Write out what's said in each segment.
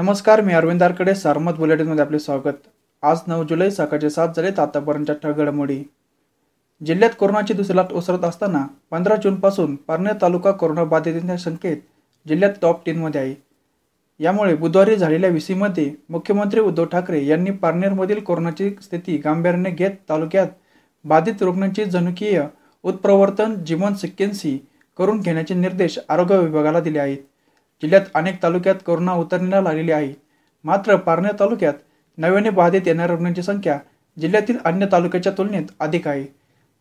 नमस्कार मी अरविंद आरकडे सारमत बुलेटिनमध्ये आपले स्वागत. आज नऊ जुलै सकाळचे सात झालेत आतापर्यंतच्या ठळक जिल्ह्यात कोरोनाची दुसरी लाट ओसरत असताना पंधरा जूनपासून पारनेर तालुका कोरोनाबाधितांच्या संख्येत जिल्ह्यात टॉप टेनमध्ये आहे. यामुळे बुधवारी झालेल्या विसीमध्ये मुख्यमंत्री उद्धव ठाकरे यांनी पारनेरमधील कोरोनाची स्थिती गांभीर्याने घेत तालुक्यात बाधित रुग्णांची जनुकीय उत्प्रवर्तन जीवन सिक्वेन्सी करून घेण्याचे निर्देश आरोग्य विभागाला दिले आहेत. जिल्ह्यात अनेक तालुक्यात कोरोना उतरणीला लागलेली आहे. मात्र पारनेर तालुक्यात नव्याने बाधित येणाऱ्या रुग्णांची संख्या जिल्ह्यातील अन्य तालुक्याच्या तुलनेत अधिक आहे.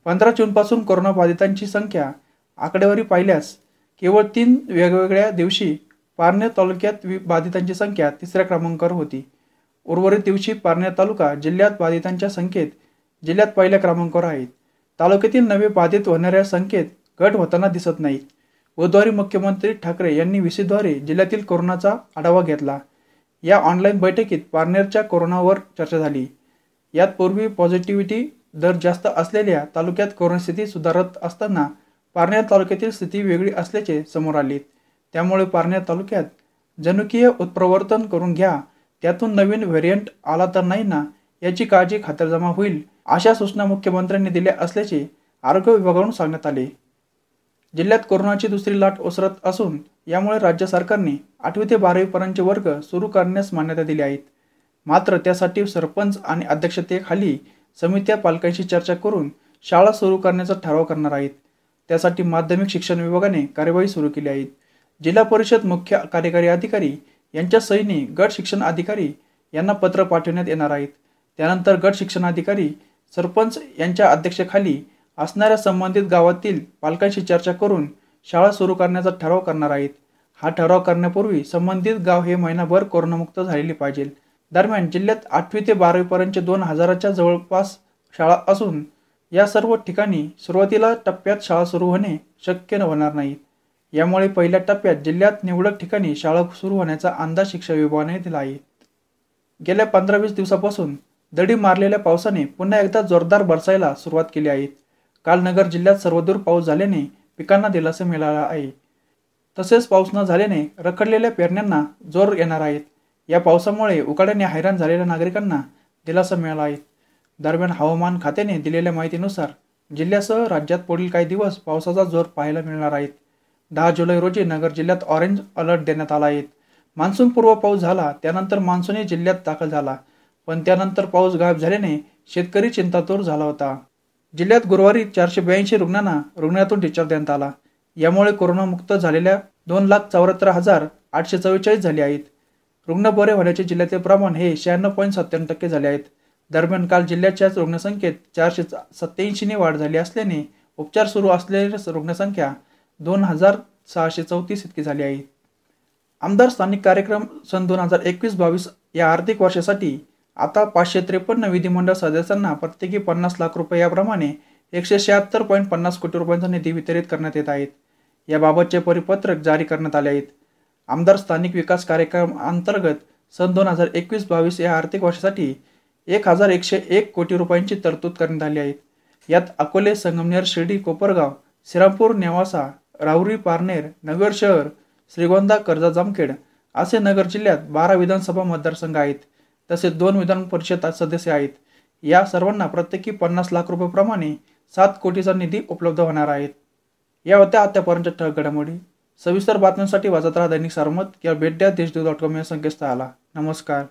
पंधरा जूनपासून कोरोना बाधितांची संख्या आकडेवारी पाहिल्यास केवळ तीन वेगवेगळ्या दिवशी पारनेर तालुक्यात बाधितांची संख्या तिसऱ्या क्रमांकावर होती. उर्वरित दिवशी पारनेर तालुका जिल्ह्यात बाधितांच्या संख्येत जिल्ह्यात पहिल्या क्रमांकावर आहेत. तालुक्यातील नवे बाधित होणाऱ्या संख्येत घट होताना दिसत नाहीत बुधवारी मुख्यमंत्री ठाकरे यांनी विसीद्वारे जिल्ह्यातील कोरोनाचा आढावा घेतला. या ऑनलाईन बैठकीत पारनेरच्या कोरोनावर चर्चा झाली. यात पूर्वी पॉझिटिव्हिटी दर जास्त असलेल्या तालुक्यात कोरोना स्थिती सुधारत असताना पारनेर तालुक्यातील स्थिती वेगळी असल्याचे समोर आले. त्यामुळे पारनेर तालुक्यात जनुकीय उत्प्रवर्तन करून घ्या त्यातून नवीन व्हेरियंट आला तर नाही ना याची काळजी खातरजमा होईल अशा सूचना मुख्यमंत्र्यांनी दिल्या असल्याचे आरोग्य विभागाकडून सांगण्यात आले. जिल्ह्यात कोरोनाची दुसरी लाट ओसरत असून यामुळे राज्य सरकारने आठवी ते बारावीपर्यंतचे वर्ग सुरू करण्यास मान्यता दिली आहेत मात्र त्यासाठी सरपंच आणि अध्यक्षतेखाली समित्या पालकांशी चर्चा करून शाळा सुरू करण्याचा ठराव करणार आहेत. त्यासाठी माध्यमिक शिक्षण विभागाने कार्यवाही सुरू केली आहे. जिल्हा परिषद मुख्य कार्यकारी अधिकारी यांच्या सहीने गट शिक्षण अधिकारी यांना पत्र पाठवण्यात येणार आहेत. त्यानंतर गट शिक्षण अधिकारी सरपंच यांच्या अध्यक्षेखाली असणाऱ्या संबंधित गावातील पालकांशी चर्चा करून शाळा सुरू करण्याचा ठराव करणार आहेत. हा ठराव करण्यापूर्वी संबंधित गाव हे महिनाभर कोरोनामुक्त झालेले पाहिजे. दरम्यान जिल्ह्यात आठवी ते बारावीपर्यंतचे दोन हजाराच्या जवळपास शाळा असून या सर्व ठिकाणी सुरुवातीला टप्प्यात शाळा सुरू होणे शक्य होणार नाही. यामुळे पहिल्या टप्प्यात जिल्ह्यात निवडक ठिकाणी शाळा सुरू होण्याचा अंदाज शिक्षण विभागाने दिला आहे. गेल्या पंधरा वीस दिवसापासून दडी मारलेल्या पावसाने पुन्हा एकदा जोरदार बरसायला सुरुवात केली आहे. काल नगर जिल्ह्यात सर्वदूर पाऊस झाल्याने पिकांना दिलासा मिळाला आहे. तसेच पाऊस न झाल्याने रखडलेल्या पेरण्यांना जोर येणार आहेत. या पावसामुळे उकाड्याने हैराण झालेल्या नागरिकांना दिलासा मिळाला आहे. दरम्यान हवामान खात्याने दिलेल्या माहितीनुसार जिल्ह्यासह राज्यात पुढील काही दिवस पावसाचा जोर पाहायला मिळणार आहेत दहा जुलै रोजी नगर जिल्ह्यात ऑरेंज अलर्ट देण्यात आला आहे. मान्सून पूर्व पाऊस झाला त्यानंतर मान्सूनही जिल्ह्यात दाखल झाला. पण त्यानंतर पाऊस गायब झाल्याने शेतकरी चिंतातूर झाला होता. जिल्ह्यात गुरुवारी चारशे ब्याऐंशी रुग्णांना रुग्णातून डिस्चार्ज देण्यात आला. यामुळे कोरोनामुक्त झालेल्या दोन लाख चौऱ्याहत्तर हजार आठशे चव्वेचाळीस झाले आहेत. रुग्ण बरे होण्याचे जिल्ह्यातील प्रमाण हे शहाण्णव पॉईंट सत्त्याण्णव टक्के झाले आहेत. दरम्यान काल जिल्ह्याच्या रुग्णसंख्येत चारशे सत्याऐंशीने वाढ झाली असल्याने उपचार सुरू असलेली रुग्णसंख्या दोन हजार सहाशे चौतीस इतकी झाली आहे. आमदार स्थानिक कार्यक्रम सन दोन हजार एकवीस बावीस या आर्थिक वर्षासाठी आता पाचशे त्रेपन्न विधिमंडळ सदस्यांना प्रत्येकी पन्नास लाख रुपये याप्रमाणे एकशे शहात्तर पॉईंट पन्नास कोटी रुपयांचा निधी वितरित करण्यात येत आहेत. याबाबतचे परिपत्रक जारी करण्यात आले आहेत. आमदार स्थानिक विकास कार्यक्रम अंतर्गत सन दोन हजार एकवीस बावीस या आर्थिक वर्षासाठी एक हजार एकशे एक कोटी रुपयांची तरतूद करण्यात आली आहे. यात अकोले संगमनेर शिर्डी कोपरगाव श्रीरामपूर नेवासा राहुरी पारनेर नगर शहर श्रीगोंदा कर्जा जामखेड असे नगर जिल्ह्यात बारा विधानसभा मतदारसंघ आहेत. तसेच दोन विधान परिषद सदस्य आहेत. या सर्वांना प्रत्येकी पन्नास लाख रुपयेप्रमाणे सात कोटीचा निधी उपलब्ध होणार आहेत या होत्या आतापर्यंत ठळक घडामोडी. सविस्तर बातम्यांसाठी वाचत राहा दैनिक सारमत. किंवा भेट द्या देशदूत डॉट कॉम या संकेतस्थळाला. नमस्कार.